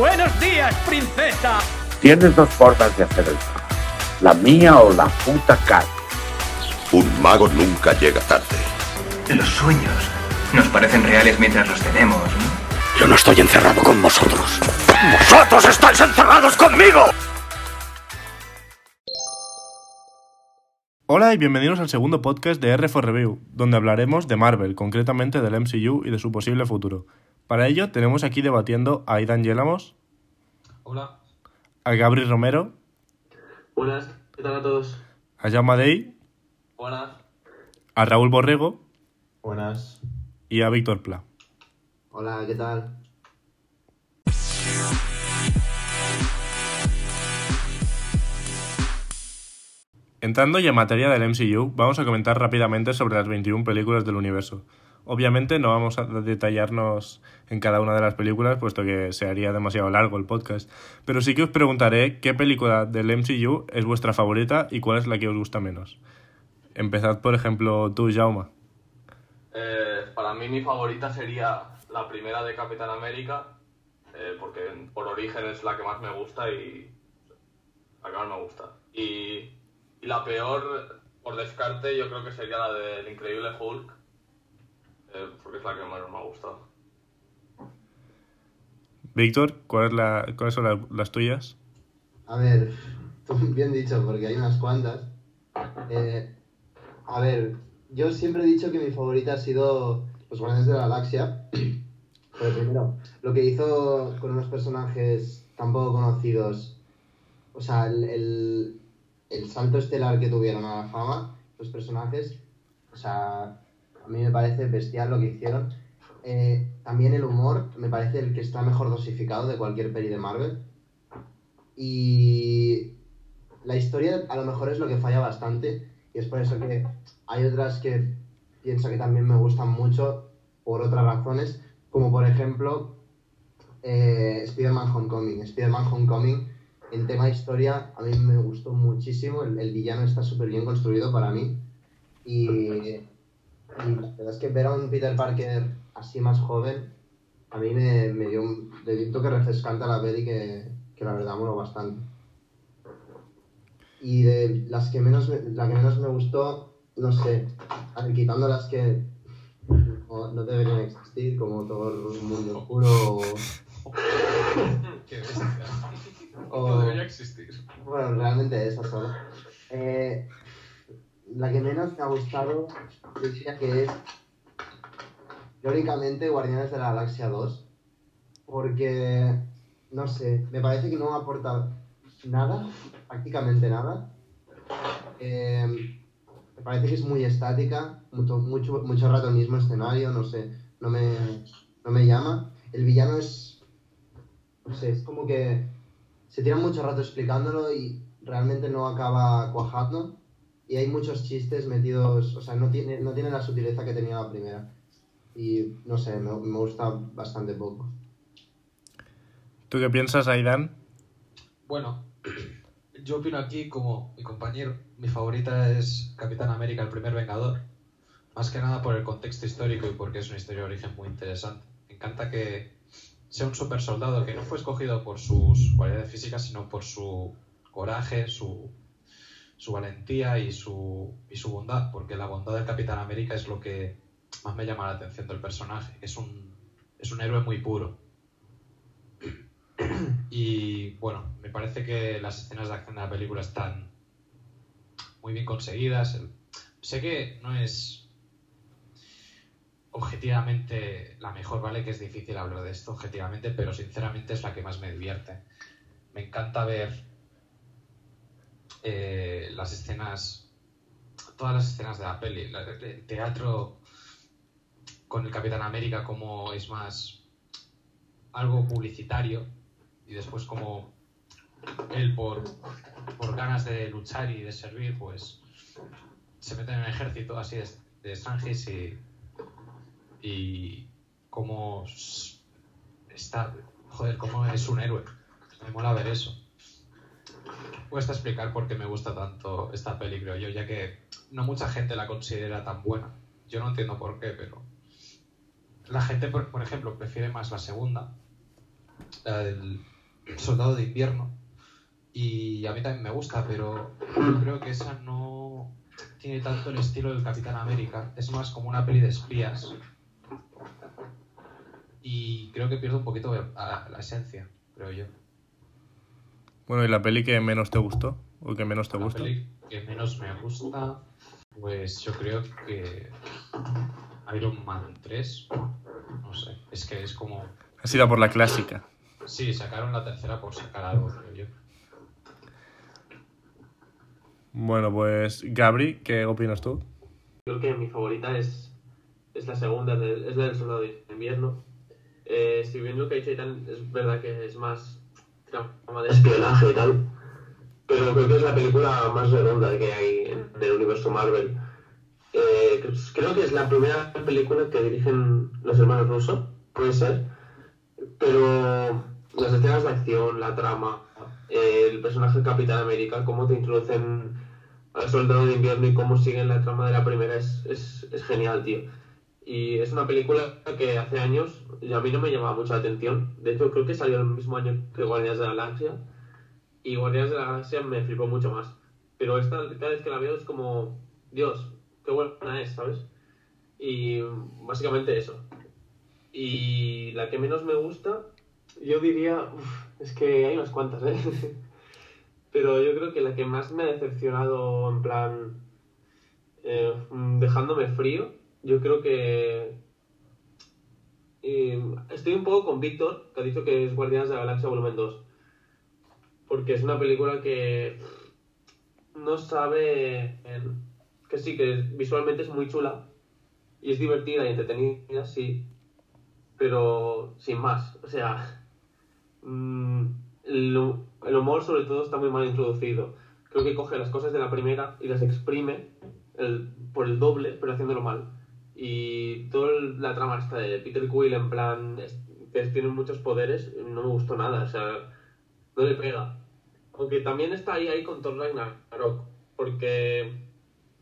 Buenos días, princesa. Tienes dos formas de hacer el. La mía o la puta cara. Un mago nunca llega tarde. Los sueños nos parecen reales mientras los tenemos, ¿no? Yo no estoy encerrado con vosotros. ¡Vosotros estáis encerrados conmigo! Hola y bienvenidos al segundo podcast de R4 Review, donde hablaremos de Marvel, concretamente del MCU y de su posible futuro. Para ello tenemos aquí debatiendo a Aidan Yelamos, Hola. a Gabri Romero, Buenas, ¿qué tal a todos? a Jaume Dey, Buenas. a Raúl Borrego Buenas. y a Víctor Pla. Hola, ¿qué tal? Entrando ya en materia del MCU, vamos a comentar rápidamente sobre las 21 películas del universo. Obviamente no vamos a detallarnos en cada una de las películas, puesto que se haría demasiado largo el podcast, pero sí que os preguntaré qué película del MCU es vuestra favorita y cuál es la que os gusta menos. Empezad, por ejemplo, tú, Jaume. Eh, para mí mi favorita sería la primera de Capitán América, eh, porque por origen es la que más me gusta y la que más me gusta. Y, y la peor, por descarte, yo creo que sería la del Increíble Hulk, eh, porque es la que menos me ha gustado. Víctor, ¿cuál es la, ¿cuáles son las, las tuyas? A ver, bien dicho, porque hay unas cuantas. Eh, a ver, yo siempre he dicho que mi favorita ha sido Los Guardianes de la Galaxia. Pero primero, lo que hizo con unos personajes tan poco conocidos, o sea, el, el, el salto estelar que tuvieron a la fama, los personajes, o sea, mí me parece bestial lo que hicieron. Eh, también el humor me parece el que está mejor dosificado de cualquier peli de Marvel. Y la historia a lo mejor es lo que falla bastante. Y es por eso que hay otras que pienso que también me gustan mucho por otras razones. Como por ejemplo eh, Spider-Man Homecoming. Spider-Man Homecoming en tema historia a mí me gustó muchísimo. El, el villano está súper bien construido para mí. Y, y la verdad es que ver a un Peter Parker así más joven a mí me, me dio un, un toque refrescante a la peli que, que la verdad moló bastante. Y de las que menos me, la que menos me gustó, no sé, a ver, quitando las que no, no deberían existir, como todo el mundo oscuro o, Qué bestia. o- No debería existir. bueno, realmente esa solo. Eh, la que menos me ha gustado, yo diría que es, teóricamente, Guardianes de la Galaxia 2. Porque, no sé, me parece que no aporta nada, prácticamente nada. Eh, me parece que es muy estática, mucho, mucho, mucho rato el mismo escenario, no sé, no me, no me llama. El villano es, no sé, es como que se tira mucho rato explicándolo y realmente no acaba cuajando. Y hay muchos chistes metidos, o sea, no tiene, no tiene la sutileza que tenía la primera. Y no sé, me, me gusta bastante poco. ¿Tú qué piensas, Aidan? Bueno, yo opino aquí como mi compañero. Mi favorita es Capitán América, el primer Vengador. Más que nada por el contexto histórico y porque es una historia de origen muy interesante. Me encanta que sea un super soldado que no fue escogido por sus cualidades físicas, sino por su coraje, su, su valentía y su, y su bondad. Porque la bondad del Capitán América es lo que más me llama la atención del personaje. Es un, es un héroe muy puro. Y bueno, me parece que las escenas de acción de la película están muy bien conseguidas. Sé que no es objetivamente la mejor, ¿vale? Que es difícil hablar de esto objetivamente, pero sinceramente es la que más me divierte. Me encanta ver eh, las escenas, todas las escenas de la peli, el teatro con el Capitán América como es más algo publicitario y después como él por, por ganas de luchar y de servir, pues se mete en el ejército así de, de y, y como está, joder, como es un héroe. Me mola ver eso. Cuesta explicar por qué me gusta tanto esta peli, creo yo, ya que no mucha gente la considera tan buena. Yo no entiendo por qué, pero la gente, por, por ejemplo, prefiere más la segunda la del Soldado de Invierno. Y a mí también me gusta, pero creo que esa no tiene tanto el estilo del Capitán América. Es más como una peli de espías. Y creo que pierde un poquito a- la esencia, creo yo. Bueno, ¿y la peli que menos te gustó? ¿O que menos te La gusta? peli que menos me gusta, pues yo creo que Iron Man 3, no sé, es que es como... Has ido a por la clásica. Sí, sacaron la tercera por sacar algo, creo yo. Bueno, pues Gabri, ¿qué opinas tú? Creo que mi favorita es, es la segunda, de- es la del Soldado de Invierno. Eh, si bien lo que ha dicho es verdad que es más espionaje y tal, pero creo que es la película más redonda que hay en el universo Marvel. Eh, cre- creo que es la primera película que dirigen los hermanos Russo, puede ser, pero las escenas de acción, la trama, el personaje Capitán América, cómo te introducen al Soldado de Invierno y cómo siguen la trama de la primera es, es, es genial, tío. Y es una película que hace años y a mí no me llamaba mucha atención. De hecho, creo que salió el mismo año que Guardianes de la Galaxia. Y Guardianes de la Galaxia me flipó mucho más. Pero esta, cada vez que la veo es como, Dios, qué buena es, ¿sabes? Y básicamente eso. Y la que menos me gusta, yo diría, es que hay unas cuantas, ¿eh? Pero yo creo que la que más me ha decepcionado en plan eh, dejándome frío, yo creo que eh, estoy un poco con Víctor, que ha dicho que es Guardianes de la Galaxia Volumen 2. Porque es una película que no sabe que sí, que visualmente es muy chula y es divertida y entretenida, sí, pero sin más. O sea, mm, el, humor sobre todo está muy mal introducido. Creo que coge las cosas de la primera y las exprime por el doble, pero haciéndolo mal. Y toda la trama esta de Peter Quill en plan que tiene muchos poderes, no me gustó nada, o sea, no le pega. Aunque también está ahí, ahí con Thor Ragnarok, porque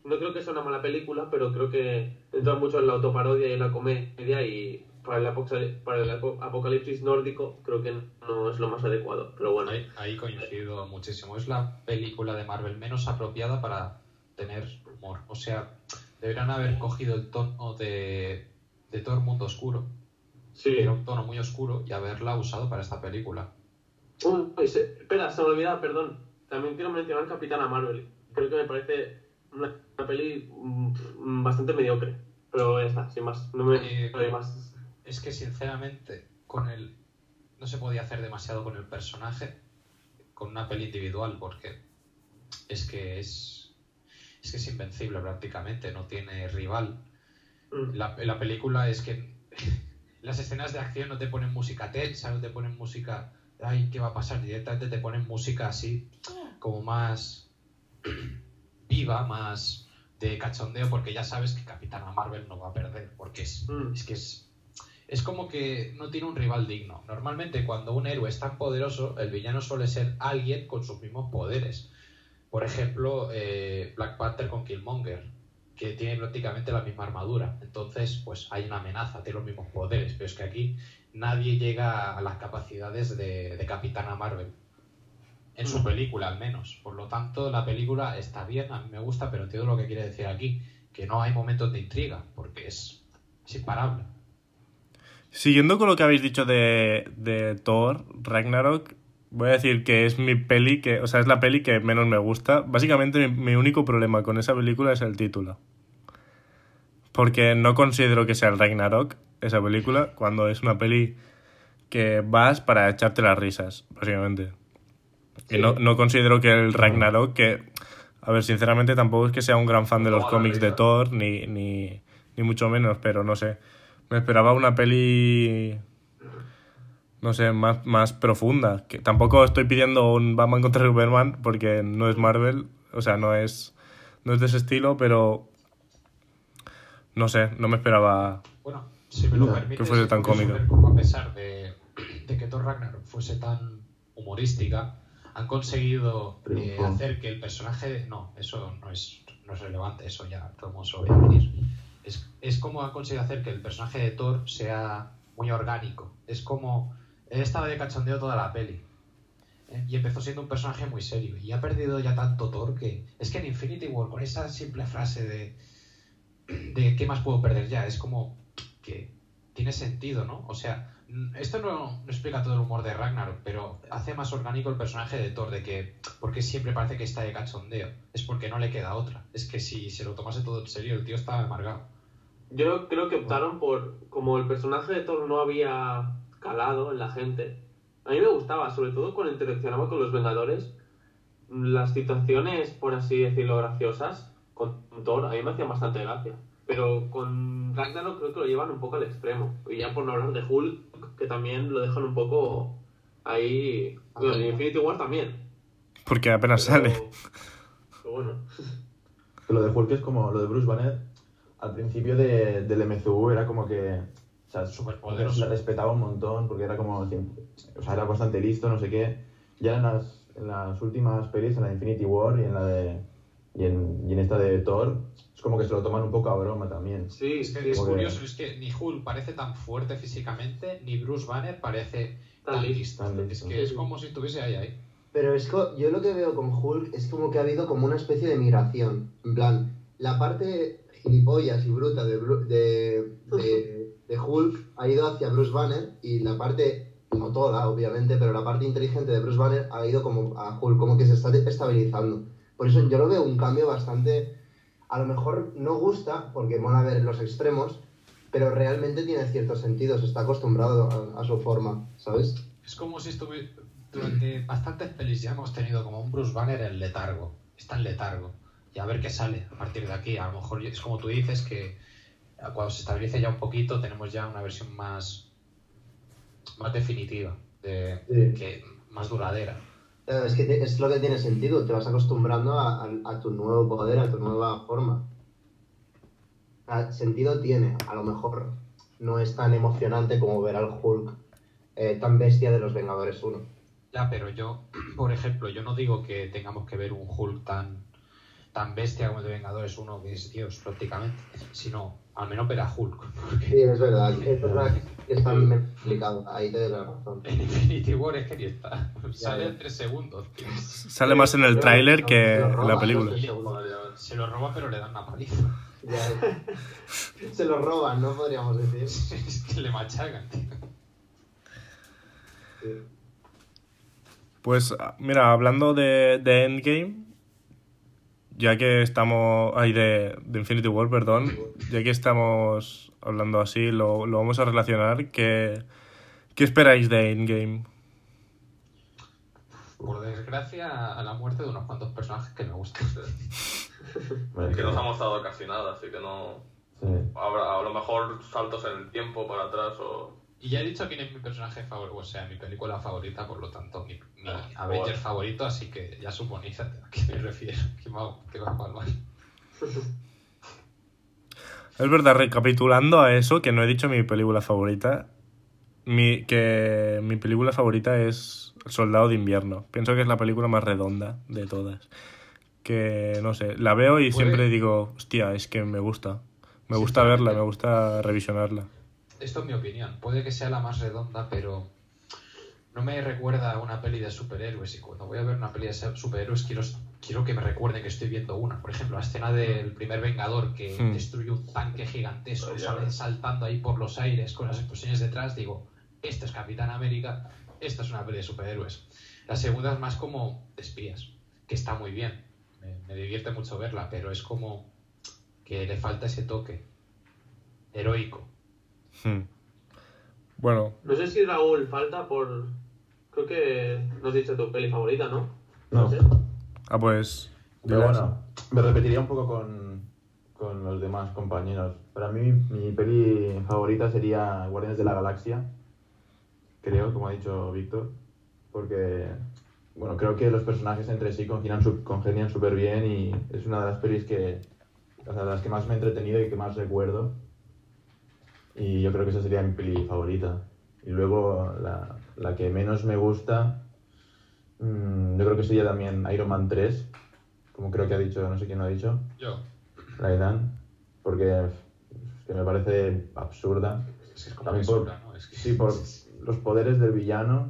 no creo que sea una mala película, pero creo que entra mucho en la autoparodia y en la comedia y para el, para el apo- apocalipsis nórdico creo que no es lo más adecuado, pero bueno. Ahí, ahí coincido muchísimo. Es la película de Marvel menos apropiada para tener humor. O sea, deberían haber cogido el tono de, de todo el mundo oscuro. Sí. Era un tono muy oscuro y haberla usado para esta película. Uy, se- espera, se me olvidaba, perdón. También quiero mencionar Capitana Marvel. Creo que me parece una, una peli mm, bastante mediocre. Pero ya está, sin más. No me Eh, no hay más. Es que sinceramente, con el. No se podía hacer demasiado con el personaje, con una peli individual, porque es que es. Es que es invencible prácticamente, no tiene rival. Mm. La, la película es que las escenas de acción no te ponen música tensa, no te ponen música. Ay, ¿qué va a pasar? Directamente te ponen música así, como más viva, más de cachondeo, porque ya sabes que Capitana Marvel no va a perder, porque es, Mm. es que es. Es como que no tiene un rival digno. Normalmente, cuando un héroe es tan poderoso, el villano suele ser alguien con sus mismos poderes. Por ejemplo, eh, Black Panther con Killmonger, que tiene prácticamente la misma armadura. Entonces, pues hay una amenaza, tiene los mismos poderes. Pero es que aquí nadie llega a las capacidades de, de Capitana Marvel. En su película, al menos. Por lo tanto, la película está bien, a mí me gusta, pero entiendo lo que quiere decir aquí. Que no hay momentos de intriga, porque es, es imparable. Siguiendo con lo que habéis dicho de, de Thor, Ragnarok, voy a decir que es mi peli, que, o sea, es la peli que menos me gusta. Básicamente mi, mi único problema con esa película es el título. Porque no considero que sea el Ragnarok, esa película, cuando es una peli que vas para echarte las risas, básicamente. Y no, no considero que el Ragnarok, que, a ver, sinceramente tampoco es que sea un gran fan de los cómics de. Thor, ni, ni, ni mucho menos, pero no sé. Me esperaba una peli, no sé, más, más profunda. Que tampoco estoy pidiendo un Batman contra Superman, porque no es Marvel, o sea, no es, no es de ese estilo, pero no sé, no me esperaba Bueno, si me lo No, permites, que fuese tan cómo a pesar de, de que Thor Ragnarok fuese tan humorística, han conseguido eh, hacer que el personaje... No, eso no es, no es relevante, eso ya todo el mundo se lo veía venir. Es, es como han conseguido hacer que el personaje de Thor sea muy orgánico. Es como estaba de cachondeo toda la peli. ¿eh? Y empezó siendo un personaje muy serio. Y ha perdido ya tanto Thor que. Es que en Infinity War, con esa simple frase de. de ¿qué más puedo perder ya? Es como. que tiene sentido, ¿no? O sea, mm, esto no, no explica todo el humor de Ragnarok, pero hace más orgánico el personaje de Thor, de que. porque siempre parece que está de cachondeo. Es porque no le queda otra. Es que si se lo tomase todo en serio, el tío está amargado. Yo creo que optaron por. Como el personaje de Thor no había calado en la gente. A mí me gustaba, sobre todo cuando interaccionaba con los Vengadores. Las situaciones, por así decirlo, graciosas con Thor, a mí me hacían bastante gracia. Pero con Ragnarok creo que lo llevan un poco al extremo. Y ya por no hablar de Hulk, que también lo dejan un poco ahí. Bueno, en Infinity War también. Porque apenas Pero- sale. pero bueno. Lo de Hulk es como lo de Bruce Banner. Al principio de, del MCU era como que. O sea, Superpoderoso. se le respetaba un montón porque era como. O sea, era bastante listo, no sé qué. Ya en las, en las últimas pelis, en la de Infinity War y en la de. Y en, y en esta de Thor, es como que se lo toman un poco a broma también. Sí, Es que es curioso, es que ni Hulk parece tan fuerte físicamente, ni Bruce Banner parece Tan tan listo. listo. Tan Es listo. que es como si estuviese ahí, ahí. Pero es co- yo lo que veo con Hulk es como que ha habido como una especie de migración. En plan, la parte gilipollas y bruta de, de, de, de Hulk ha ido hacia Bruce Banner y la parte, no toda obviamente, pero la parte inteligente de Bruce Banner ha ido como a Hulk, como que se está estabilizando. Por eso yo lo veo un cambio bastante... A lo mejor no gusta, porque mola ver los extremos, pero realmente tiene cierto sentido, se está acostumbrado a, a su forma, ¿sabes? Es como si estuviese... Durante bastantes pelis ya hemos tenido como un Bruce Banner en letargo. Está en letargo. Y a ver qué sale a partir de aquí. A lo mejor es como tú dices que cuando se estabilice ya un poquito tenemos ya una versión más, más definitiva, de, Sí. que, más duradera. Claro, es que te- es lo que tiene sentido, te vas acostumbrando a, a- a tu nuevo poder, a tu nueva forma. Sea, sentido tiene, a lo mejor no es tan emocionante como ver al Hulk eh, tan bestia de los Vengadores 1. Ya, pero yo, por ejemplo, yo no digo que tengamos que ver un Hulk tan, tan bestia como el de Vengadores 1, que es Dios prácticamente, sino al menos ver a Hulk. Porque Sí, es verdad, es verdad que está bien explicado, ahí te doy la razón. en Infinity War es que ni está. Sale en tres segundos, tío. Sale más en el tráiler que en la película. Se lo roba, pero le dan una paliza. Ya. Se lo roban, ¿no? Podríamos decir. es que le machacan, tío. Sí. Pues mira, hablando de, de Endgame, ya que estamos... Ay, de, de Infinity War, perdón. Ya que estamos hablando así, lo, lo vamos a relacionar. ¿Qué, ¿Qué esperáis de Endgame? Por desgracia, a la muerte de unos cuantos personajes que me gustan. Es que no se ha mostrado casi nada, así que no. sí. Habrá a lo mejor saltos en el tiempo para atrás o. Y ya he dicho quién es mi personaje favorito, o sea, mi película favorita, por lo tanto, mi, mi Ah, Avenger bueno. favorito, así que ya suponéis a qué me refiero, que va, que va mal, mal. Es verdad, recapitulando a eso, que no he dicho mi película favorita, mi, que mi película favorita es El Soldado de Invierno. Pienso que es la película más redonda de todas. Que, no sé, la veo y Puede- siempre digo, hostia, es que me gusta. Me gusta verla, me gusta revisionarla. Esto es mi opinión, puede que sea la más redonda, pero no me recuerda a una peli de superhéroes. Y cuando voy a ver una peli de superhéroes, quiero, quiero que me recuerden que estoy viendo una. Por ejemplo, la escena del primer Vengador que Hmm. destruye un tanque gigantesco, Ya sale saltando ahí por los aires con las explosiones detrás. Digo, esto es Capitán América, esta es una peli de superhéroes. La segunda es más como de espías, que está muy bien. Me, me divierte mucho verla, pero es como que le falta ese toque heroico. Hmm. Bueno, No sé si Raúl falta por. Creo que no has dicho tu peli favorita, ¿no? No. sé. ah, pues... Pero bueno, me repetiría un poco con, con los demás compañeros. Para mí, mi peli favorita sería Guardianes de la Galaxia, creo, como ha dicho Víctor, porque, bueno, creo que los personajes entre sí congenian súper bien y es una de las pelis que, o sea, de las que más me he entretenido y que más recuerdo. Y yo creo que esa sería mi peli favorita. Y luego la, la que menos me gusta, mm, yo creo que sería también Iron Man 3, como creo que ha dicho, no sé quién lo ha dicho, Yo, Raidan, porque es que me parece absurda. es que es como También que por- ¿no? Es que- Sí, por los poderes del villano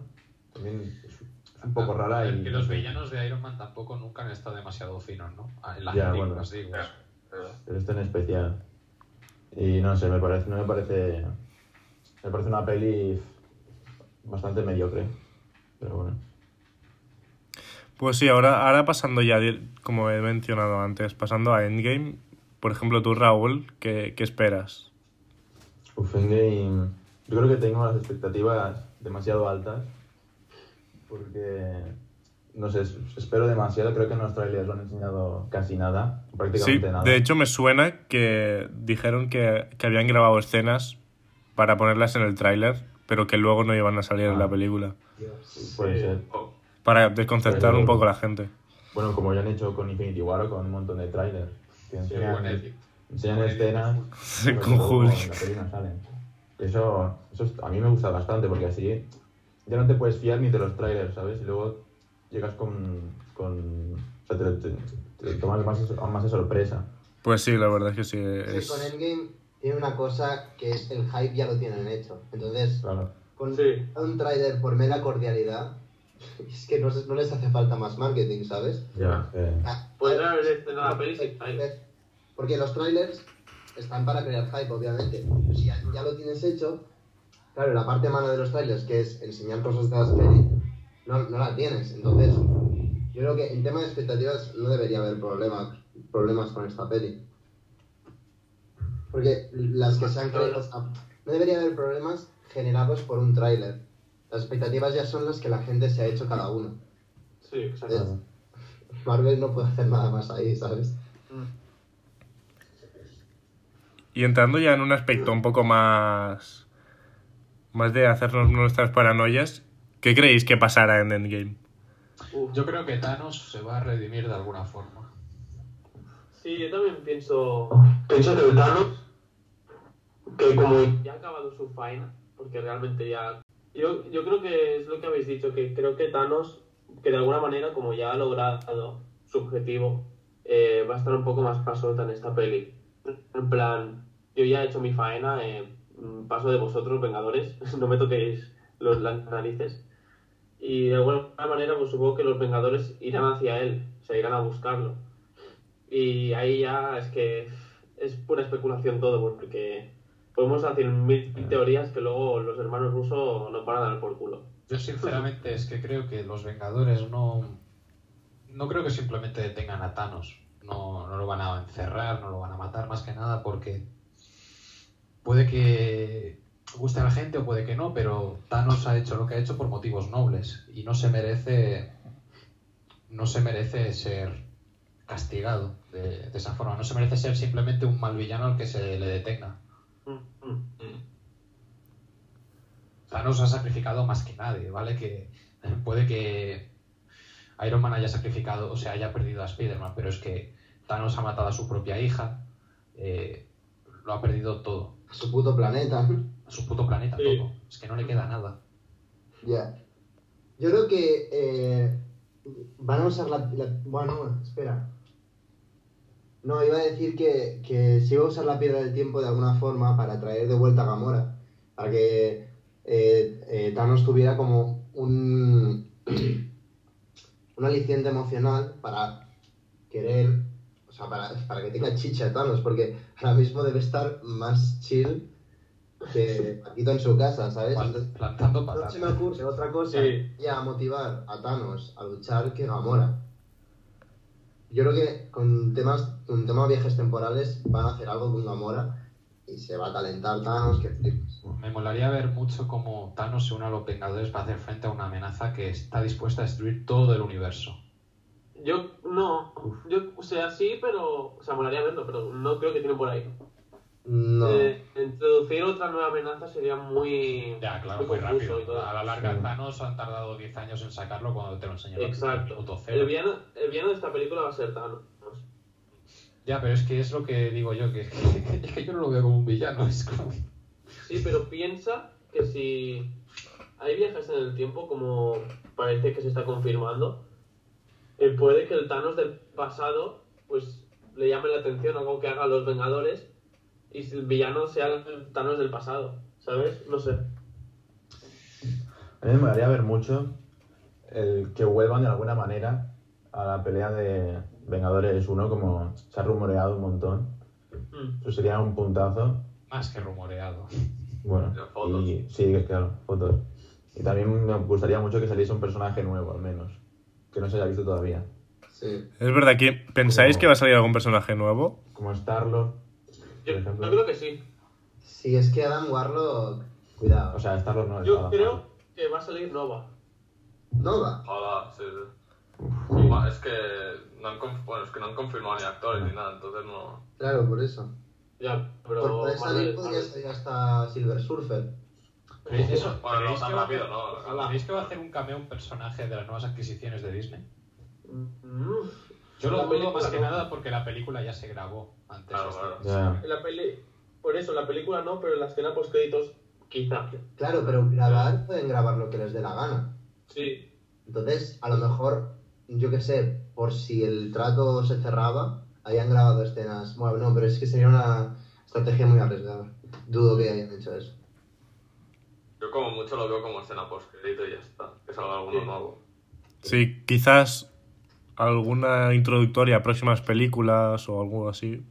también es, un poco rara. Y, que los villanos de Iron Man tampoco nunca han estado demasiado finos, ¿no? Ah, En las Ya, películas, bueno. digo. Pero este en especial. Y no sé, me parece, no me parece. Me parece una peli bastante mediocre. Pero bueno. Pues sí, ahora, ahora pasando ya, como he mencionado antes, pasando a Endgame, por ejemplo, tú, Raúl, ¿qué, qué esperas? Uf, Endgame. Yo creo que tengo las expectativas demasiado altas. Porque. No sé, es- espero demasiado. Creo que en los trailers no han enseñado casi nada. Sí, Prácticamente nada. de hecho me suena que dijeron que, que habían grabado escenas para ponerlas en el tráiler, pero que luego no iban a salir en Ah. la película. Puede ser. Para desconcertar un poco a la gente. Bueno, como ya han hecho con Infinity War o con un montón de trailers. Que enseñan, escenas. Sí, pero con Hulk. Eso, eso es- a mí me gusta bastante porque así ya no te puedes fiar ni de los trailers, ¿sabes? Y luego llegas con. con o sea, te, te- te tomas más, aún más de sorpresa. Pues sí, la verdad es que sí. Es que Es... con Endgame tiene una cosa que es el hype ya lo tienen hecho. Entonces, Claro. con Sí. un trailer por mera cordialidad, es que no, se- no les hace falta más marketing, ¿sabes? Ya. eh, Ah, Podrían ah, haber estrenado la peli sin hype. Porque los trailers están para crear hype, obviamente. Si ya, ya lo tienes hecho, claro, la parte mala de los trailers, que es enseñar cosas de las pelis, no, no la tienes. Entonces, yo creo que en tema de expectativas no debería haber problemas, problemas con esta peli. Porque las que se han creado, no debería haber problemas generados por un tráiler. Las expectativas ya son las que la gente se ha hecho cada uno. Sí, exacto. Marvel no puede hacer nada más ahí, ¿sabes? Y entrando ya en un aspecto un poco más. más de hacernos nuestras paranoias, ¿qué creéis que pasará en Endgame? Yo creo que Thanos se va a redimir de alguna forma. Sí, yo también pienso. Pienso que Thanos, que como ya ha acabado su faena, porque realmente ya. Yo, yo creo que es lo que habéis dicho, que creo que Thanos, que de alguna manera, como ya ha logrado su objetivo, eh, va a estar un poco más pasota en esta peli. En plan, yo ya he hecho mi faena, eh, paso de vosotros, Vengadores, no me toquéis los, las narices. Y de alguna manera, pues supongo que los Vengadores irán hacia él, o sea, irán a buscarlo. Y ahí ya es que es pura especulación todo, porque podemos hacer mil teorías que luego los hermanos rusos nos van a dar por culo. Yo sinceramente es que creo que los Vengadores no... No creo que simplemente detengan a Thanos. No, no lo van a encerrar, no lo van a matar más que nada porque puede que guste a la gente o puede que no, pero Thanos ha hecho lo que ha hecho por motivos nobles y no se merece no se merece ser castigado de, esa forma. No se merece ser simplemente un mal villano al que se le detenga. Thanos ha sacrificado más que nadie, ¿vale? Que puede que Iron Man haya sacrificado, o sea, haya perdido a Spider-Man, pero es que Thanos ha matado a su propia hija, eh, lo ha perdido todo, A su puto planeta. A su puto planeta, Sí. todo. Es que no le queda nada. Ya. Yo creo que eh, van a usar la, la- Bueno, espera. No, iba a decir que, que se iba a usar la piedra del tiempo de alguna forma para traer de vuelta a Gamora. Para que eh, eh, Thanos tuviera como un. un aliciente emocional para querer. O sea, para, para que tenga chicha Thanos, porque ahora mismo debe estar más chill que Paquito en su casa, ¿sabes? Entonces, Plantando no se me patatas. ocurre otra cosa Sí. ya motivar a Thanos a luchar que Gamora. Yo creo que con temas, con temas viajes temporales van a hacer algo con Gamora y se va a calentar Thanos que flipas. Me molaría ver mucho cómo Thanos se une a los Vengadores para hacer frente a una amenaza que está dispuesta a destruir todo el universo. Yo no, yo, o sea, sí, pero, o sea, molaría verlo, pero no creo que tiene por ahí. No. Eh, introducir otra nueva amenaza sería muy, Ya, claro, muy rápido. y todo. A la larga, Sí. Thanos han tardado 10 años en sacarlo cuando te lo enseñaron el Exacto. El villano, el villano de esta película va a ser Thanos. Ya, pero es que es lo que digo yo, que, que, es que yo no lo veo como un villano, es como... Sí, pero piensa que si hay viajes en el tiempo, como parece que se está confirmando, eh, puede que el Thanos del pasado pues le llame la atención algo que haga los Vengadores y si el villano sea el Thanos del pasado, ¿sabes? No sé. A mí me molaría ver mucho el que vuelvan de alguna manera a la pelea de Vengadores 1, como se ha rumoreado un montón. Mm. Eso sería un puntazo. Más que rumoreado. Bueno, fotos. y sí, que claro, fotos. Y también me gustaría mucho que saliese un personaje nuevo, al menos. Que no se haya visto todavía. Sí. Es verdad que pensáis Como- que va a salir algún personaje nuevo. Como Star-Lord, Yo, por ejemplo. yo creo que sí. Si es que Adam Warlock, cuidado. O sea, Star-Lord no es Yo Adam creo Warlock. que va a salir Nova. Nova. Ojalá, sí, sí. Va, es que no han, conf- bueno, es que no han confirmado ni actores ni nada, entonces no. Claro, por eso. Ya, pero. Por salir Marvel- podría salir hasta Silver Surfer. ¿Creéis, eso, Bueno, no ¿creéis tan que va a rápido, hacer- ¿no? Ojalá. ¿Creéis que va a hacer un cameo un personaje de las nuevas adquisiciones de Disney? Mm, Yo lo dudo más que no. nada porque la película ya se grabó antes. Claro, claro. este-. En la peli. Por eso, la película no, pero en la escena post créditos, quizá. Claro, pero grabar pueden grabar lo que les dé la gana. Sí. Entonces, a lo mejor, yo qué sé, por si el trato se cerraba, habían grabado escenas. Bueno, no, pero es que sería una estrategia muy arriesgada. Dudo que hayan hecho eso. Yo como mucho lo veo como escena post crédito y ya está. Que salga alguno Sí. nuevo. Sí, quizás alguna introductoria a próximas películas o algo así.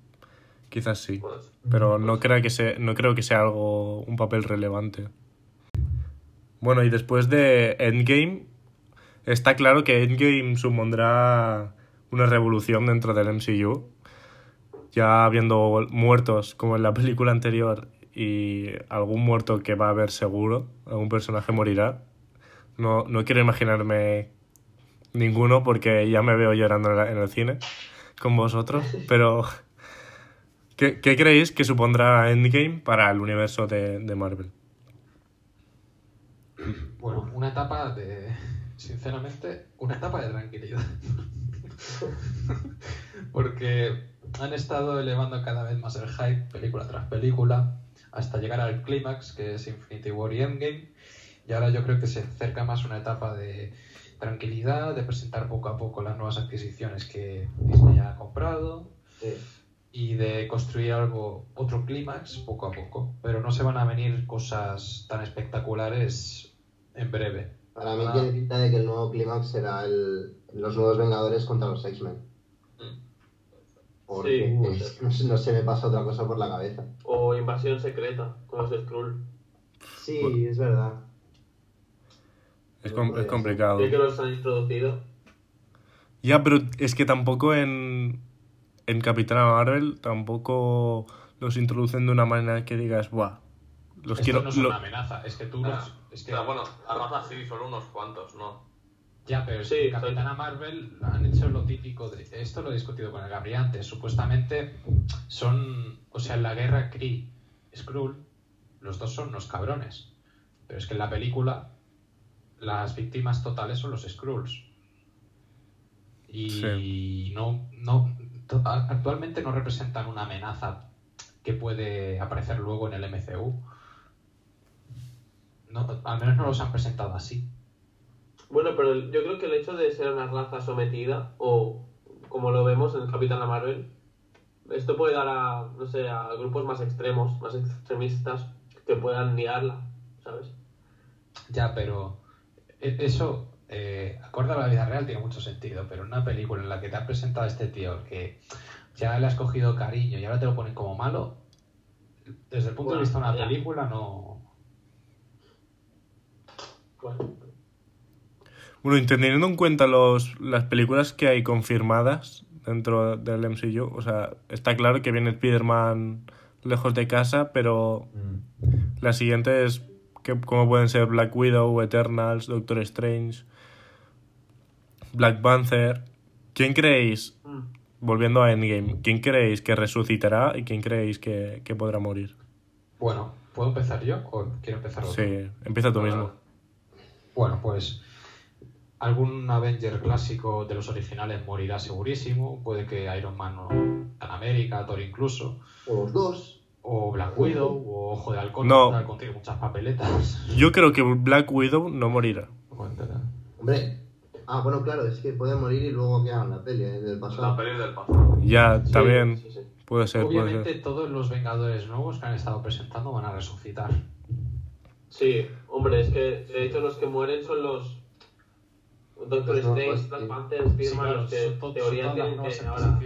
Quizás sí. Pues, Pero no creo que sea, no creo que sea algo un papel relevante. Bueno, y después de Endgame, está claro que Endgame supondrá una revolución dentro del MCU. Ya habiendo muertos como en la película anterior y algún muerto que va a haber seguro, algún personaje morirá. No, no quiero imaginarme ninguno porque ya me veo llorando en, el cine con vosotros, pero ¿qué, qué creéis que supondrá Endgame para el universo de, de Marvel? Bueno, una etapa de. Sinceramente, una etapa de tranquilidad. Porque han estado elevando cada vez más el hype, película tras película, hasta llegar al clímax, que es Infinity War y Endgame. Y ahora yo creo que se acerca más una etapa de tranquilidad, de presentar poco a poco las nuevas adquisiciones que Disney ha comprado Sí. y de construir algo, otro clímax poco a poco. Pero no se van a venir cosas tan espectaculares en breve. Para mí Ah. tiene pinta de que el nuevo clímax será el, los nuevos Vengadores contra los X-Men. Porque Sí, no, se- no se me pasa otra cosa por la cabeza. O Invasión Secreta con los Skrull. Sí, es verdad. Es, com- es complicado. Sí que los han introducido. Ya, pero es que tampoco en, en Capitana Marvel tampoco los introducen de una manera que digas, ¡buah! Los Esto quiero. no es lo- una amenaza, es que tú Ah, los... Es que, o sea, bueno, a raza sí, solo unos cuantos, ¿no? Ya, pero Sí, en Capitana Marvel han hecho lo típico de... Esto lo he discutido con el Gabriel antes. Supuestamente son... O sea, en la guerra Kree, Skrull, los dos son unos cabrones. Pero es que en la película las víctimas totales son los Skrulls. Y Sí. no, no, actualmente no representan una amenaza que puede aparecer luego en el MCU. No, al menos no los han presentado así. Bueno, pero el- yo creo que el hecho de ser una raza sometida, o como lo vemos en Capitana Marvel, esto puede dar a, no sé, a grupos más extremos, más extremistas, que puedan liarla, ¿sabes? Ya, pero eso, eh, acorde a la vida real, tiene mucho sentido, pero en una película en la que te ha presentado a este tío que ya le has cogido cariño y ahora te lo ponen como malo, desde el punto Bueno, de vista de una ya. película no... Bueno, Bueno, y teniendo en cuenta los, las películas que hay confirmadas dentro del MCU, o sea, está claro que viene Spider-Man lejos de casa, pero Mm. la siguiente es que, como pueden ser Black Widow, Eternals, Doctor Strange, Black Panther. ¿Quién creéis, mm. volviendo a Endgame, quién creéis que resucitará y quién creéis que, que podrá morir? Bueno, ¿puedo empezar yo o quiero empezar otro? Sí, empieza tú mismo. Bueno, pues algún Avenger clásico de los originales morirá segurísimo. Puede que Iron Man o Capitán América, Thor incluso. O los dos. O Black Widow, o Ojo de Halcón. No. Ojo de Halcón tiene muchas papeletas. Yo creo que Black Widow no morirá. Hombre. Ah, bueno, claro, es que puede morir y luego que hagan la peli eh, del La pasado. peli del pasado. Ya, Sí, también sí, sí. puede ser, puede Obviamente ser. todos los Vengadores nuevos que han estado presentando van a resucitar. Sí, hombre, es que de hecho los que mueren son los Doctor Strange. Black Panther, Spider-Man, los que en teoría tienen que ahora...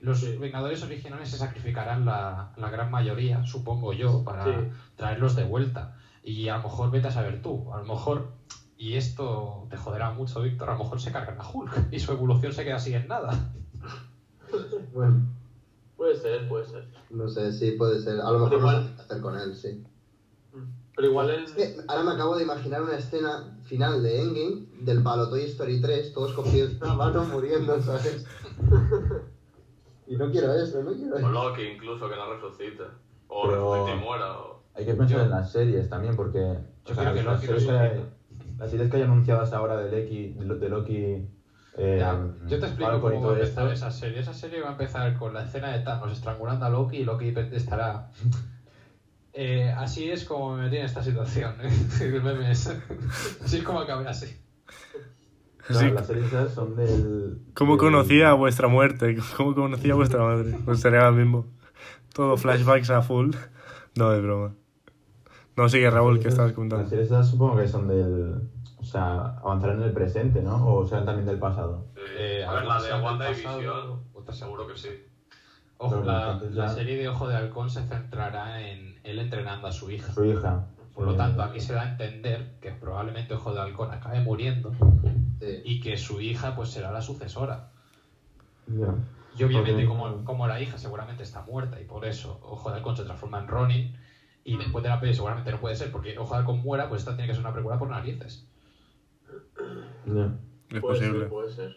Los. Vengadores originales se sacrificarán la, la gran mayoría, supongo yo, para Sí. traerlos de vuelta. Y a lo mejor vete a saber tú, a lo mejor, y esto te joderá mucho, Víctor, a lo mejor se cargan a Hulk y su evolución se queda así en nada. Bueno, Puede ser, puede ser. no sé, sí, puede ser. A lo mejor Igual- no sé hacer con él, sí. Pero igual en... Es que ahora me acabo de imaginar una escena final de Endgame del palo Toy Story 3, todos cogidos una mano muriendo, ¿sabes? Y no quiero eso, no quiero O eso. Loki incluso, que no resucite. O Pero- resucite y muera. O... Hay que pensar Yo- en las series también, porque Yo o sea, creo que las, Loki series que, las series que hay anunciadas ahora de Loki, de, Lo- de Loki eh, Ya, yo te explico cómo va a empezar esto. esa serie. Esa serie va a empezar con la escena de Thanos estrangulando a Loki y Loki estará... Eh, así es como me metí en esta situación. ¿eh? Así es como acabé así. Claro, Sí. Las series esas son del... ¿Cómo del- conocía vuestra muerte? ¿Cómo conocía vuestra madre? Pues sería lo mismo. Todo flashbacks a full. No, de broma. No, sigue Raúl, ¿qué estabas Las comentando? series esas supongo que son del... O sea, avanzar en el presente, ¿no? O sean también del pasado. Eh, a ver, la de sean del Wanda y pasado, Visión, otras sean- seguro que sí. Ojo, la, la serie de Ojo de Halcón se centrará en él entrenando a su hija. Su hija. Por lo Eh, tanto, aquí se da a entender que probablemente Ojo de Halcón acabe muriendo Sí. y que su hija pues será la sucesora. Y obviamente como, como la hija seguramente está muerta y por eso Ojo de Halcón se transforma en Ronin y después de la peli seguramente no puede ser porque Ojo de Halcón muera, pues esta tiene que ser una precuela por narices. Es puede posible. ser, puede ser.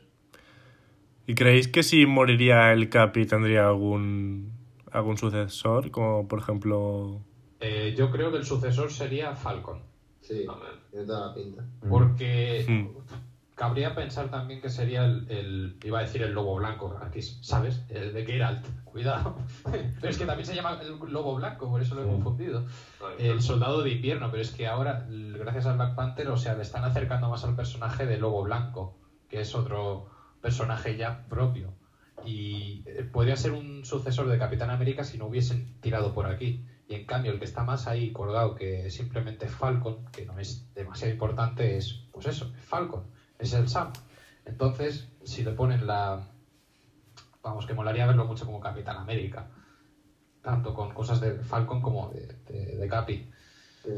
¿Y creéis que si moriría el Capi tendría algún algún sucesor? Como por ejemplo... Eh, yo creo que el sucesor sería Falcon. Sí, tiene toda la pinta. Porque Mm. Cabría pensar también que sería el, el- iba a decir el lobo blanco aquí, ¿sabes? El de Geralt, cuidado. Pero es que también se llama el lobo blanco, por eso lo he Sí. confundido. El soldado de invierno, pero es que ahora, gracias a Black Panther, o sea, le están acercando más al personaje de lobo blanco, que es otro personaje ya propio. Y eh, podría ser un sucesor de Capitán América si no hubiesen tirado por aquí. Y en cambio, el que está más ahí colgado que simplemente Falcon, que no es demasiado importante, es pues eso, es Falcon, es el Sam. Entonces, si le ponen la. Vamos, que molaría verlo mucho como Capitán América. Tanto con cosas de Falcon como de, de, de Capi. Sí.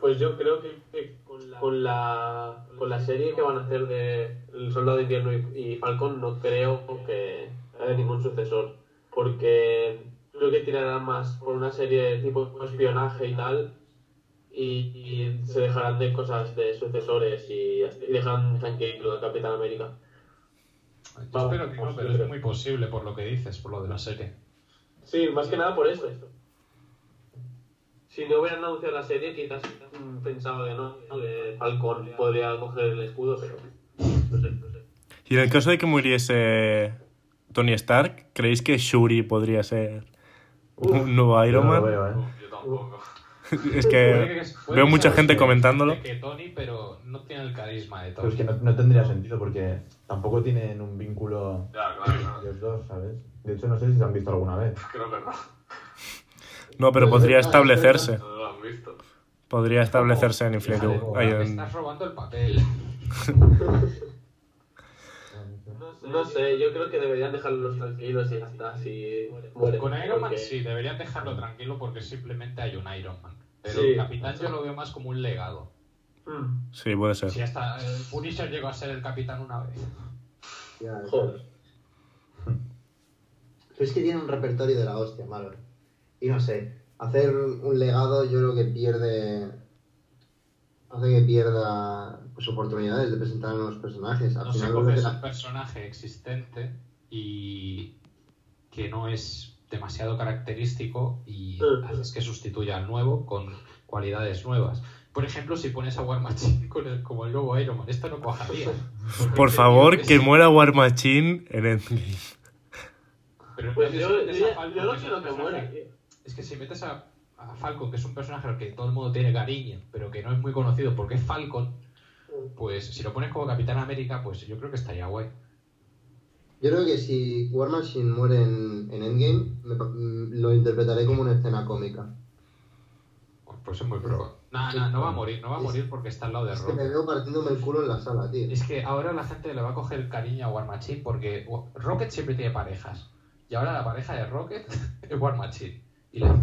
Pues yo creo que, con, la, con, la, con la serie que van a hacer de El Soldado de Invierno y, y Falcon no creo que haya ningún sucesor. Porque creo que tirarán más por una serie tipo espionaje y tal. Y, y se dejarán de cosas de sucesores y, y dejarán tranquilo a Capitán América. Yo Vamos, espero que no, pero es muy posible por lo que dices, por lo de la serie. Sí, más que nada por eso. Si no hubieran anunciado la serie, quizás pensaba que no, que Falcon podría coger el escudo, pero no sé, no sé. Y en el caso de que muriese Tony Stark, ¿creéis que Shuri podría ser un nuevo Iron Yo no lo Man? veo, ¿eh? Yo tampoco. Es que veo mucha gente comentándolo. que Tony, pero no tiene el carisma de Pero Tony. es que no, no tendría sentido porque tampoco tienen un vínculo Ya, claro, claro. los dos, ¿sabes? De hecho, no sé si se han visto alguna vez. Creo que no. No, pero Pues, podría establecerse. No lo han visto. Podría establecerse en Infinity War. estás robando el papel. No sé, yo creo que deberían dejarlos tranquilos y ya está. Si mueren, Con Iron Man porque- sí, deberían dejarlo tranquilo porque simplemente hay un Iron Man. Pero Sí. el Capitán yo lo veo más como un legado. Mm, Sí, puede ser. Si hasta el Punisher llegó a ser el Capitán una vez. Ya, Joder. es. Pero es que tiene un repertorio de la hostia, malo. Y no sé, hacer un legado yo creo que pierde. Hace que pierda pues, oportunidades de presentar a nuevos personajes. Al No se final, que coges la- un personaje existente y que no es demasiado característico y Mm. haces que sustituya al nuevo con cualidades nuevas. Por ejemplo, si pones a War Machine con el, como el nuevo Iron Man, esto no cuajaría. Por favor, es- que muera War Machine en Endgame. Pero Pues yo, yo, yo no es quiero que muera. Es que si metes a, a Falcon, que es un personaje al que todo el mundo tiene cariño, pero que no es muy conocido porque es Falcon, pues si lo pones como Capitán América, pues yo creo que estaría guay. Yo creo que si War Machine muere en, en Endgame, me mm, lo interpretaré como una escena cómica. Pues es muy pro. No, no, no va a morir, no va a morir porque está al lado de Es que me Rocket. veo partiéndome el culo en la sala, tío. Es que ahora la gente le va a coger el cariño a War Machine porque Rocket siempre tiene parejas. Y ahora la pareja de Rocket es War Machine. Y, la-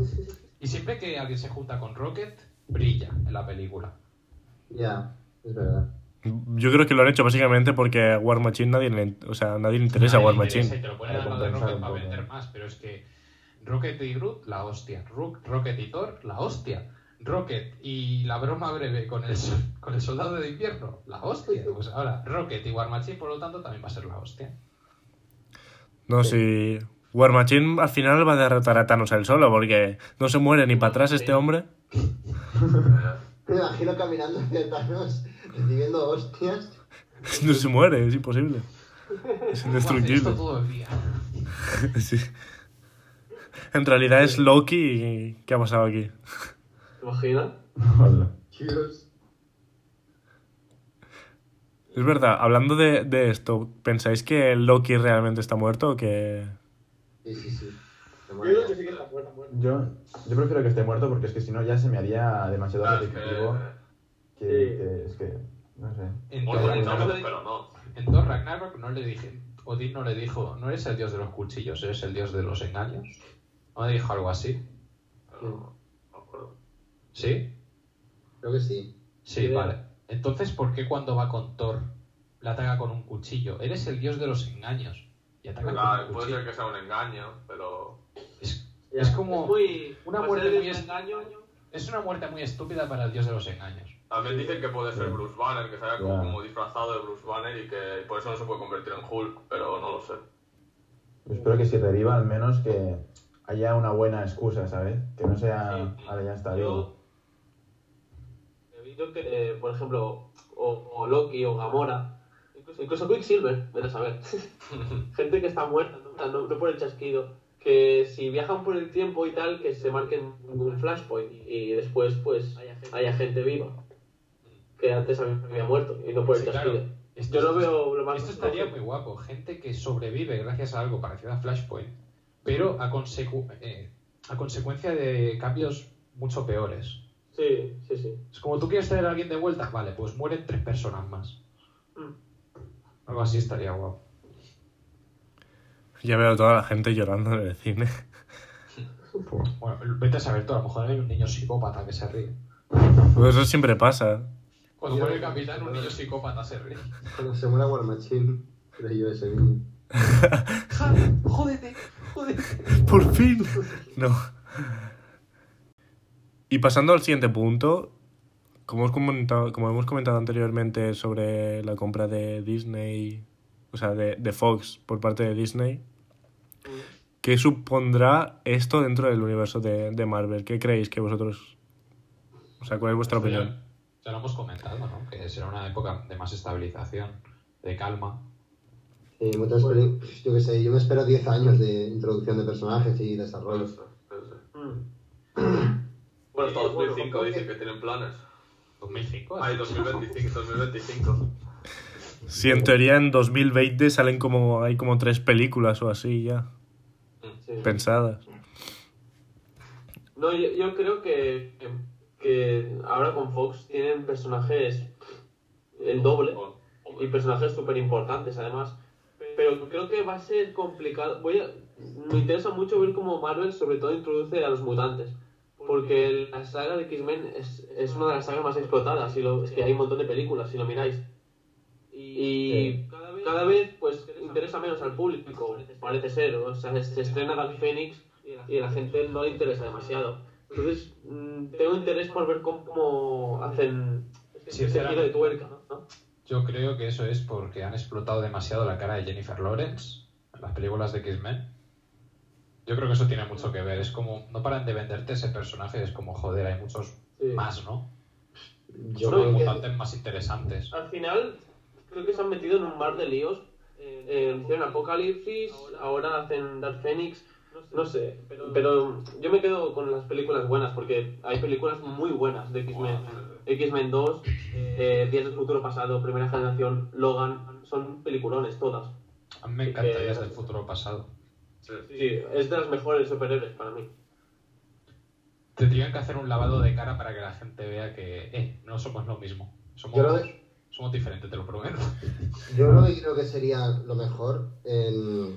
y siempre que alguien se junta con Rocket, brilla en la película. Ya, es verdad. Yo creo que lo han hecho básicamente porque a War Machine nadie le, o sea, nadie le interesa a War interesa Machine. Y te lo ponen al lado de Rocket para vender más, pero es que Rocket y Groot, la hostia. Ro- Rocket y Thor, la hostia. Rocket y la broma breve con el, con el soldado de invierno, la hostia. Pues ahora Rocket y War Machine, por lo tanto, también va a ser la hostia. No, si War Machine al final va a derrotar a Thanos él solo porque no se muere ni para atrás este hombre. Me imagino caminando hacia Thanos, recibiendo hostias. No se muere, es imposible. Es indestructible. Sí. En realidad es Loki y... ¿Qué ha pasado aquí? ¿Te imaginas? Dios. Es verdad, hablando de, de esto, ¿pensáis que Loki realmente está muerto o que...? Sí, sí, sí. Se Yo que sí que está. Yo, yo prefiero que esté muerto porque es que si no ya se me haría demasiado Claro, es que- repetitivo. Que, es que, no sé. En Thor, Ragnarok, no. Ragnarok le dije, Odín no le dijo, no eres el dios de los cuchillos, eres el dios de los engaños. ¿No me dijo algo así? Pero no, no me acuerdo. ¿Sí? Creo que sí. Sí, vale. Entonces, ¿por qué cuando va con Thor le ataca con un cuchillo? Eres el dios de los engaños. Claro, con un puede ser que sea un engaño, pero. Es, Ya, es como... muy, una muerte muy es- engaño. Es una muerte muy estúpida para el dios de los engaños. También dicen que puede ser Sí. Bruce Banner, que se haya como, disfrazado de Bruce Banner y que por eso no se puede convertir en Hulk, pero no lo sé. Yo espero que si reviva al menos que haya una buena excusa, ¿sabes? Que no sea, Sí. vale, ya está, Yo digo. he visto que, eh, por ejemplo, o, o Loki o Gamora, incluso, incluso Quicksilver, vete a saber. Gente que está muerta, ¿no? O sea, no, no por el chasquido. Que si viajan por el tiempo y tal, que se marquen un flashpoint y después, pues, haya gente viva. Que antes había muerto y no por el Sí, claro. chasquido. Esto, Yo lo veo lo más esto estaría muy guapo. Gente que sobrevive gracias a algo parecido a Flashpoint, pero a, consecu- eh, a consecuencia de cambios mucho peores. Sí, sí, sí. Es como tú quieres traer a alguien de vuelta, vale, pues mueren tres personas más. Mm. Algo así estaría guapo. Ya veo a toda la gente llorando en el cine. Bueno, vete a saber tú, a lo mejor hay un niño psicópata que se ríe. Pues eso siempre pasa. Cuando muere el capitán, un niño psicópata se ríe. Cuando se muera War Machine, yo ese niño. Ja, jódete, jódete. Por fin. No. Y pasando al siguiente punto, como hemos comentado, como hemos comentado anteriormente sobre la compra de Disney, o sea, de, de Fox por parte de Disney, ¿qué supondrá esto dentro del universo de, de Marvel? ¿Qué creéis que vosotros... O sea, ¿cuál es vuestra Pues opinión? Ya lo hemos comentado, ¿no? Que será una época de más estabilización, de calma. Sí, muchas peli- Yo qué sé, yo me espero 10 años de introducción de personajes y desarrollo. Bueno, hasta Sí, bueno, 2005 ¿cómo dicen que- que tienen planes. 2005. Ay, 2025, 2025. Si en teoría en 2020 salen como... hay como tres películas o así ya, Sí. pensadas. No, yo, yo creo que, que, que ahora con Fox tienen personajes el doble y personajes súper importantes además. Pero creo que va a ser complicado. Voy a, me interesa mucho ver cómo Marvel sobre todo introduce a los mutantes. Porque la saga de X-Men es, es una de las sagas más explotadas. Y lo, es que hay un montón de películas, si lo miráis. Y cada vez pues interesa menos al público, parece ser. O sea, se, se estrena Dark Phoenix y a la gente no le interesa demasiado. Entonces, mm, tengo interés por ver cómo, hacen ese giro de tuerca, ¿no? Yo creo que eso es porque han explotado demasiado la cara de Jennifer Lawrence en las películas de X-Men. Yo creo que eso tiene mucho que ver. Es como, no paran de venderte ese personaje, es como, joder, hay muchos Sí. más, ¿no? Yo creo que- Mutantes más interesantes. Al final, creo que se han metido en un mar de líos. Eh, hicieron Apocalipsis, ahora hacen Dark Phoenix. No sé, pero yo me quedo con las películas buenas porque hay películas muy buenas de X-Men. X-Men 2, eh, Días del Futuro Pasado, Primera Generación, Logan, son peliculones todas. A mí me encanta Días del futuro pasado. Sí. Sí, es de las mejores superhéroes para mí. tendrían que hacer un lavado de cara para que la gente vea que, eh, no somos lo mismo. Somos, Yo lo- somos diferentes, te lo prometo. Yo lo que creo que sería lo mejor en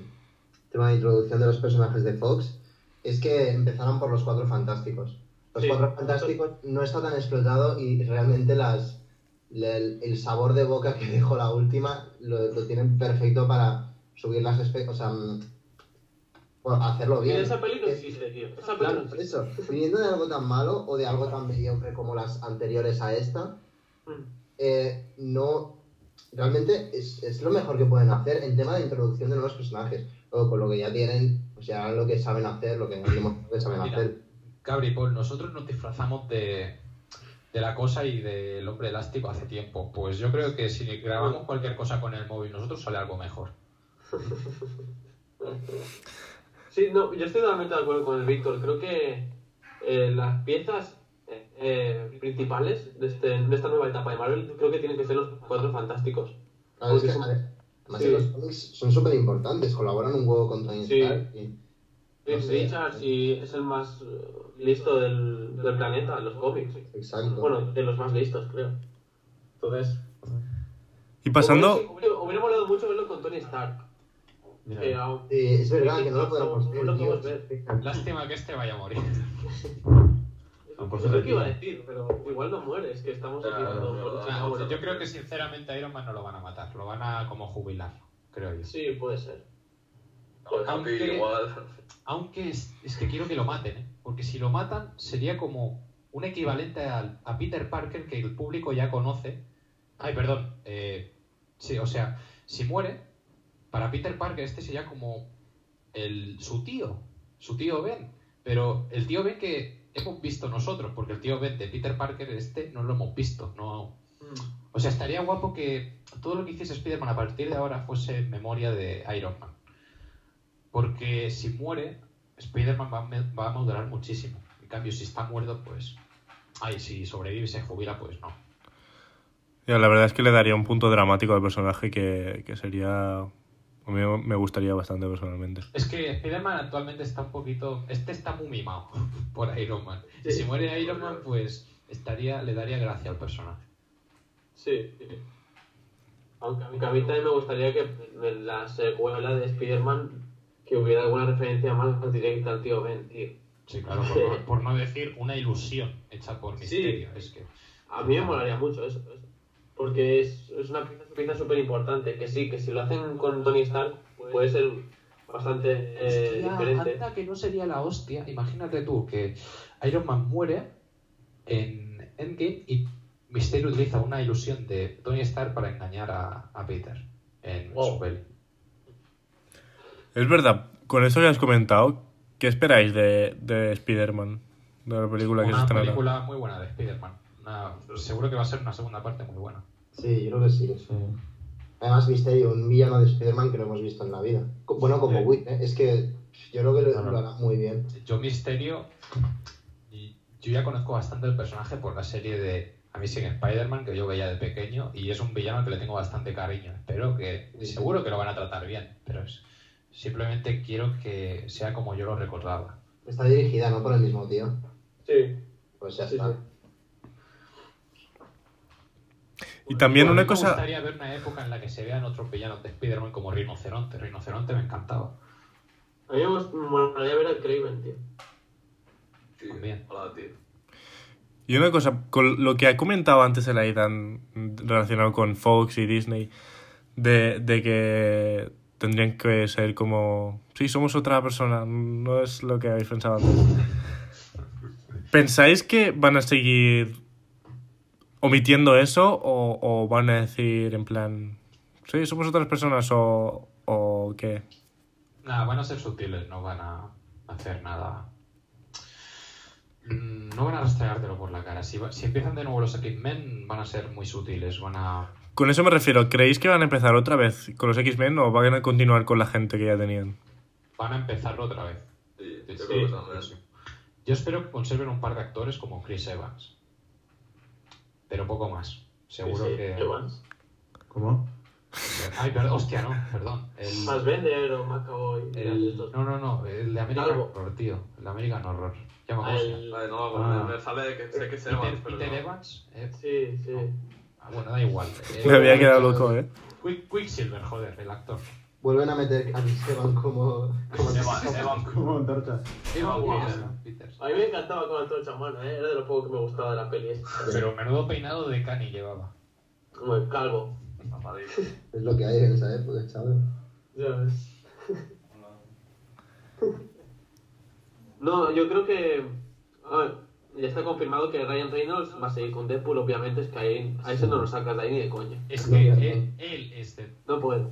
tema de introducción de los personajes de Fox es que empezaran por los cuatro fantásticos. Los Sí. cuatro fantásticos no está tan explotado y realmente las el, el sabor de boca que dejó la última lo, lo tienen perfecto para subir las o sea, bueno, hacerlo Y bien. esa peli no existe, tío. Esa peli Claro, no por existe. eso, viniendo de algo tan malo o de algo tan mediocre como las anteriores a esta, Mm. eh, no. Realmente es, es lo mejor que pueden hacer en tema de introducción de nuevos personajes. Luego, con lo que ya tienen, o sea, lo que saben hacer, lo que demostrado que saben Mira. hacer. Gabri, Paul, nosotros nos disfrazamos de, de la cosa y del hombre elástico hace tiempo. Pues yo creo que si grabamos cualquier cosa con el móvil, nosotros sale algo mejor. Sí, no, yo estoy totalmente de acuerdo con el Víctor. Creo que eh, las piezas eh, eh, principales de, este, de esta nueva etapa de Marvel creo que tienen que ser los cuatro fantásticos. Claro, es que, Porque son- a ver, además sí. que los cómics son súper importantes, colaboran un huevo con Tony Sí. Stark. y- no sé. Richards y es el más listo del, del planeta los cómics. Exacto. Bueno, de los más listos, creo. Entonces. Y pasando, Hubiera, hubiera- hubiera molado mucho verlo con Tony Stark. Aún- Sí, es verdad que no lo No, podemos no, ver. no lo tío. podemos ver. Lástima que este vaya a morir. Por es lo que iba a decir, pero igual no muere, es que estamos Claro, aquí dando- claro, O sea, Vamos a yo creo que sinceramente Iron Man no lo van a matar, lo van a como jubilar, creo yo. Sí, puede ser. Con Happy Aunque- igual. Aunque es, es que quiero que lo maten, ¿eh? porque si lo matan sería como un equivalente al- a Peter Parker que el público ya conoce. Ay, perdón. eh, sí, o sea, si muere, para Peter Parker este sería como el, su tío, su tío Ben. Pero el tío Ben que hemos visto nosotros, porque el tío Ben de Peter Parker este no lo hemos visto. No, o sea, estaría guapo que todo lo que hiciese Spider-Man a partir de ahora fuese memoria de Iron Man. Porque si muere, Spider-Man va, a me- va a madurar muchísimo. En cambio, si está muerto, pues... Ay, si sobrevive y se jubila, pues no. ya, la verdad es que le daría un punto dramático al personaje que, que sería... A mí me gustaría bastante personalmente. Es que Spider-Man actualmente está un poquito... Este está muy mimado por Iron Man. Y si muere Iron Man, pues estaría le daría gracia al personaje. Sí. Aunque, aunque a mí también me gustaría que en la secuela de Spider-Man que hubiera alguna referencia más directa al tío Ben, tío. Sí, claro, por, no- por no decir una ilusión hecha por Misterio. Es que... A mí me molaría mucho eso. eso. Porque es, es una pieza, pieza súper importante. Que sí, que si lo hacen con Tony Stark puede ser bastante eh, Hostia, diferente. anda que no sería la hostia. Imagínate tú que Iron Man muere en Endgame y Mysterio utiliza una ilusión de Tony Stark para engañar a, a Peter en Wow. su peli. Es verdad, con eso que has comentado, ¿qué esperáis de, de Spider-Man? De la película que se Una estrenará. película muy buena de Spider-Man. Una- seguro que va a ser una segunda parte muy buena. Sí, yo creo que sí. Sí. Además, Misterio, un villano de Spider-Man que no hemos visto en la vida. Bueno, como Sí. Wit, ¿eh? es que yo creo que lo, Claro. lo hará muy bien. Yo Misterio, y yo ya conozco bastante el personaje por la serie de Amazing Spider-Man que yo veía de pequeño y es un villano que le tengo bastante cariño. Espero que, Sí. seguro que lo van a tratar bien, pero es- simplemente quiero que sea como yo lo recordaba. Está dirigida, ¿no? Por el mismo tío. Sí. Pues ya Sí, está. sí. Y también A una Me cosa... gustaría ver una época en la que se vean otros villanos de Spider-Man como Rinoceronte. Rinoceronte me encantaba. A mí me gust- me molaría ver al Craven, tío. Sí, También. Hola, tío. Y una cosa, con lo que ha comentado antes el Aidan relacionado con Fox y Disney, de, de que tendrían que ser como... Sí, somos otra persona, no es lo que habéis pensado antes. ¿Pensáis que van a seguir omitiendo eso o, o van a decir en plan... Sí, somos otras personas o, o qué? Nada, van a ser sutiles, no van a hacer nada. Mm, No van a rastreártelo por la cara. Si, va- si empiezan de nuevo los X-Men, van a ser muy sutiles. Van a. Con eso me refiero, ¿creéis que van a empezar otra vez con los X-Men o van a continuar con la gente que ya tenían? Van a empezarlo otra vez. Sí, yo Sí, creo que también. sí. Yo espero que conserven un par de actores como Chris Evans. Pero poco más. Seguro Sí, sí, que. Evans. ¿Cómo? Ay, perdón, hostia, no, perdón. El, Más Bender o Macaboy. el- no, no, no, el de American Calvo. Horror, tío. El de American Horror. Ya me Ah, el- Vale, no, Ah. me sale que sé que es Peter, Evans, pero Peter no. Evans. eh, Sí, sí. ah, bueno, da igual. Eh, Me había quedado loco, ¿eh? Quick- Quicksilver, joder, el actor. Vuelven a meter a Esteban como. como Evan, Evan. Como antorcha. Evan. Peters. A mí me encantaba con Antonio Chamano, ¿eh? Era de lo poco que me gustaba de la peli. esta. Pero menudo peinado de Cani llevaba. Como el calvo. Es lo que hay en esa época, chaval. Ya ves. No, yo creo que. A ver, ya está confirmado que Ryan Reynolds va a seguir con Deadpool, obviamente, es que ahí, a ese no lo sacas de ahí ni de coña. Es que él, él es Deadpool. No puedo.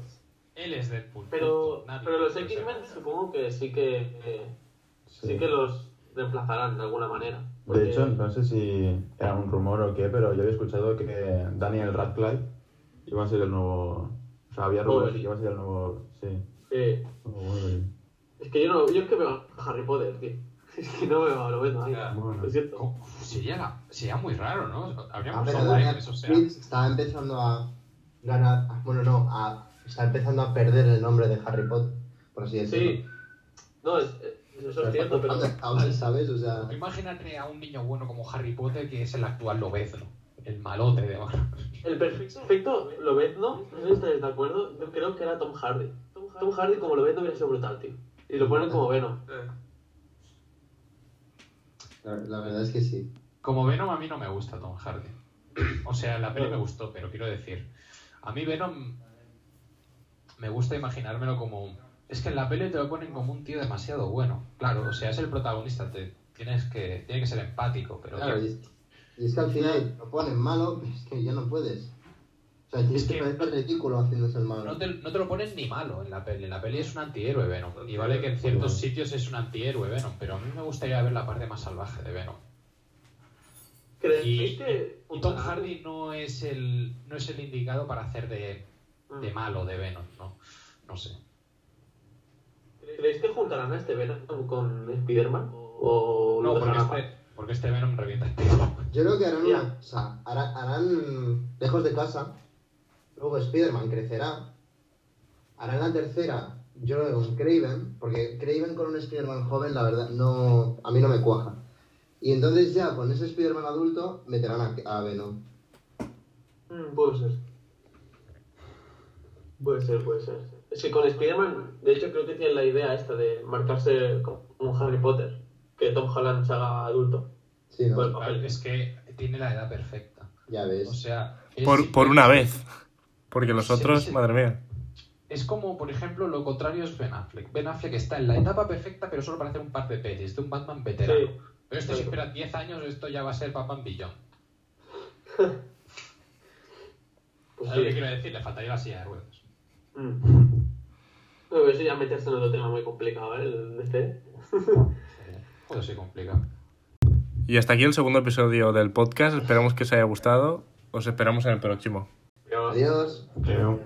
Él es Deadpool. Pero, Nadie pero los. X-Men supongo que sí que. eh, sí. Sí. que los reemplazarán de alguna manera. De hecho, no sé si era un rumor o qué, pero yo había escuchado que Daniel Radcliffe iba a ser el nuevo. O sea, había rumores que iba a ser el nuevo. Sí, Sí. Es que yo no, yo es que veo a Harry Potter, tío. Es que no veo a lo. Ya. Bueno. Sería, la- sería muy raro, ¿no? Habría A mucho ver, hype, Daniel eso sea. Está empezando a ganar. Bueno, no, a, está empezando a perder el nombre de Harry Potter, por así decirlo. Sí. No, es, es- eso es cierto, pero. Ahora, ¿sabes? O sea. Imagínate a un niño bueno como Harry Potter que es el actual Lobezno, el malote de. El perfecto lo ves, ¿no? Sé si estáis de acuerdo. Yo creo que era Tom Hardy. Tom Hardy como lo ves no hubiera sido brutal, tío. Y lo ponen como Venom. Eh, La, la verdad es que sí. Como Venom a mí no me gusta Tom Hardy. O sea, la peli me gustó, pero quiero decir, a mí Venom me gusta imaginármelo como... Es que en la peli te lo ponen como un tío demasiado bueno. Claro, o sea, es el protagonista, te tienes que tiene que ser empático, pero Claro, y, es, y es que al final lo ponen malo, es que ya no puedes. O sea, tienes Es que parecer ridículo haciéndose el malo. no te, no te lo ponen ni malo en la peli. En la peli es un antihéroe Venom. Y vale que en ciertos sitios es un antihéroe Venom, pero a mí me gustaría ver la parte más salvaje de Venom. ¿Creéis Y, que. y Tom Hardy no es el no es el indicado para hacer de. De malo de Venom, ¿no? No sé. ¿Creéis que juntarán a este Venom con Spider-Man? ¿O No, porque este, porque este Venom revienta el tío. Yo creo que harán una. O sea, hará- harán lejos de casa. Luego Spider-Man crecerá. Harán la tercera, yo creo que con Craven. Porque Craven con un Spider-Man joven, la verdad, no. A mí no me cuaja. Y entonces ya con ese Spider-Man adulto meterán a, a Venom. Mm, puede ser. Puede ser, puede ser. Es que con Spider-Man, de hecho, creo que tienen la idea esta de marcarse como Harry Potter. Que Tom Holland se haga adulto. Sí, ¿no? El papel. Es que tiene la edad perfecta. Ya O ves. sea, es, Por, por una vez. Porque los Sí, otros, sí. madre mía. es como, por ejemplo, lo contrario es Ben Affleck. Ben Affleck está en la etapa perfecta, pero solo para hacer un par de pelis, de un Batman veterano. Sí. Pero este si Exacto. espera 10 años, esto ya va a ser Batman Billón. Pues ¿Sabes lo que quiero decir? Le faltaría la silla de ruedas. Mm. Pero eso ya meterse en otro tema muy complicado, ¿eh? El de este. Joder, se complica. Y hasta aquí el segundo episodio del podcast. Esperamos que os haya gustado. Os esperamos en el próximo. Pero- Adiós. Creo.